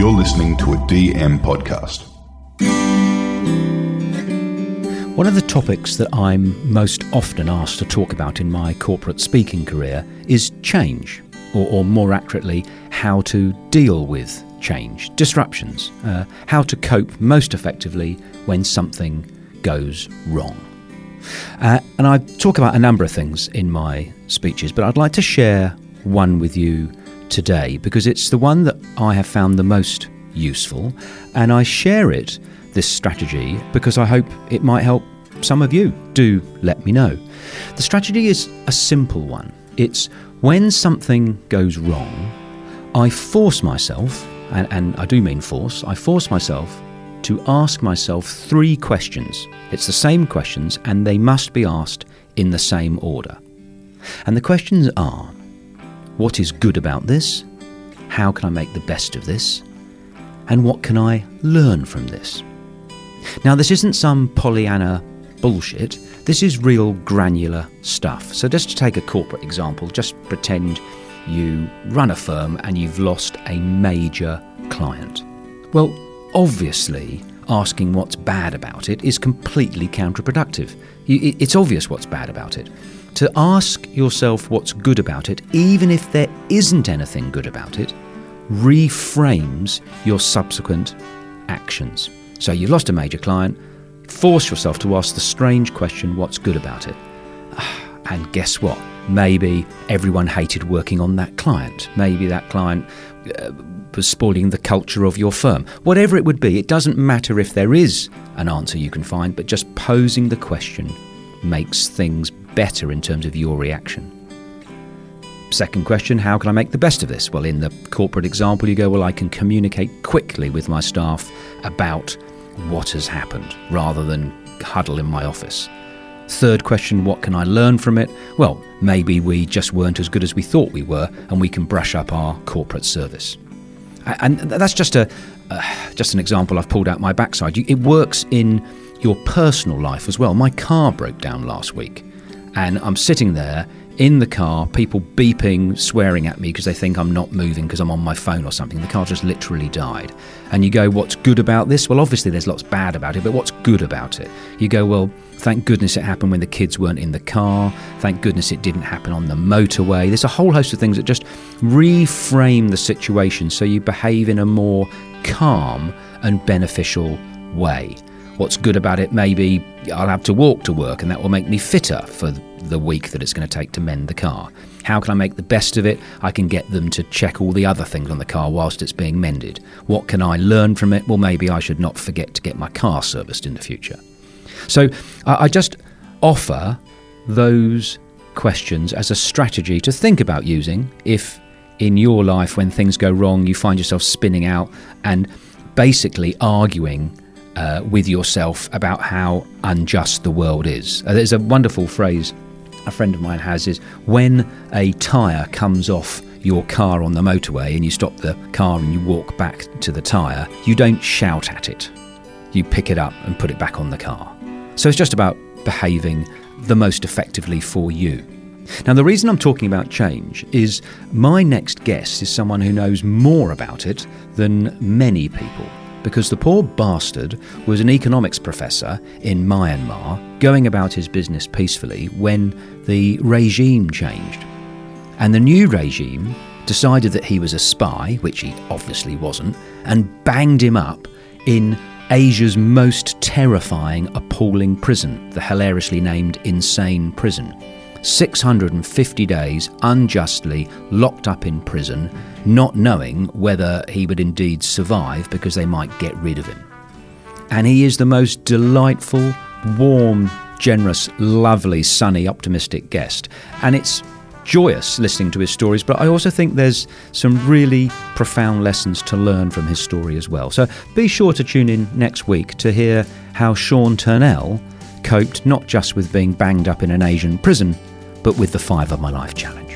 You're listening to a DM podcast. One of the topics that I'm most often asked to talk about in my corporate speaking career is change, or, or more accurately, how to deal with change, disruptions, uh, how to cope most effectively when something goes wrong. Uh, and I talk about a number of things in my speeches, but I'd like to share one with you today because it's the one that I have found the most useful, and I share it, this strategy, because I hope it might help some of you. Do let me know. The strategy is a simple one. It's when something goes wrong, I force myself, and, and I do mean force, I force myself to ask myself three questions. It's the same questions, and they must be asked in the same order. And the questions are What is good about this? How can I make the best of this? And what can I learn from this? Now, this isn't some Pollyanna bullshit. This is real granular stuff. So, just to take a corporate example, just pretend you run a firm and you've lost a major client. Well, obviously, asking what's bad about it is completely counterproductive. It's obvious what's bad about it. To ask yourself what's good about it, even if there isn't anything good about it, reframes your subsequent actions. So you've lost a major client, force yourself to ask the strange question what's good about it? And guess what? Maybe everyone hated working on that client. Maybe that client uh, was spoiling the culture of your firm. Whatever it would be, it doesn't matter if there is an answer you can find, but just posing the question makes things better in terms of your reaction. Second question How can I make the best of this? Well, in the corporate example, you go, Well, I can communicate quickly with my staff about what has happened rather than huddle in my office. Third question What can I learn from it? Well, maybe we just weren't as good as we thought we were, and we can brush up our corporate service. And that's just a uh, just an example I've pulled out my backside. It works in your personal life as well. My car broke down last week, and I'm sitting there in the car, people beeping, swearing at me because they think I'm not moving because I'm on my phone or something. The car just literally died. And you go, What's good about this? Well, obviously, there's lots bad about it, but what's good about it? You go, Well, thank goodness it happened when the kids weren't in the car. Thank goodness it didn't happen on the motorway. There's a whole host of things that just reframe the situation so you behave in a more calm and beneficial way. What's good about it? Maybe I'll have to walk to work and that will make me fitter for the week that it's going to take to mend the car. How can I make the best of it? I can get them to check all the other things on the car whilst it's being mended. What can I learn from it? Well, maybe I should not forget to get my car serviced in the future. So I just offer those questions as a strategy to think about using if in your life, when things go wrong, you find yourself spinning out and basically arguing uh, with yourself about how unjust the world is. Uh, there's a wonderful phrase a friend of mine has is when a tyre comes off your car on the motorway and you stop the car and you walk back to the tyre, you don't shout at it. You pick it up and put it back on the car. So it's just about behaving the most effectively for you. Now, the reason I'm talking about change is my next guest is someone who knows more about it than many people because the poor bastard was an economics professor in Myanmar going about his business peacefully when the regime changed. And the new regime decided that he was a spy, which he obviously wasn't, and banged him up in Asia's most terrifying, appalling prison, the hilariously named Insein Prison. 650 days unjustly locked up in prison, not knowing whether he would indeed survive because they might get rid of him. And he is the most delightful, warm, generous, lovely, sunny, optimistic guest. And it's joyous listening to his stories, but I also think there's some really profound lessons to learn from his story as well. So be sure to tune in next week to hear how Sean Turnell coped not just with being banged up in an Asian prison, but with the Five of My Life challenge.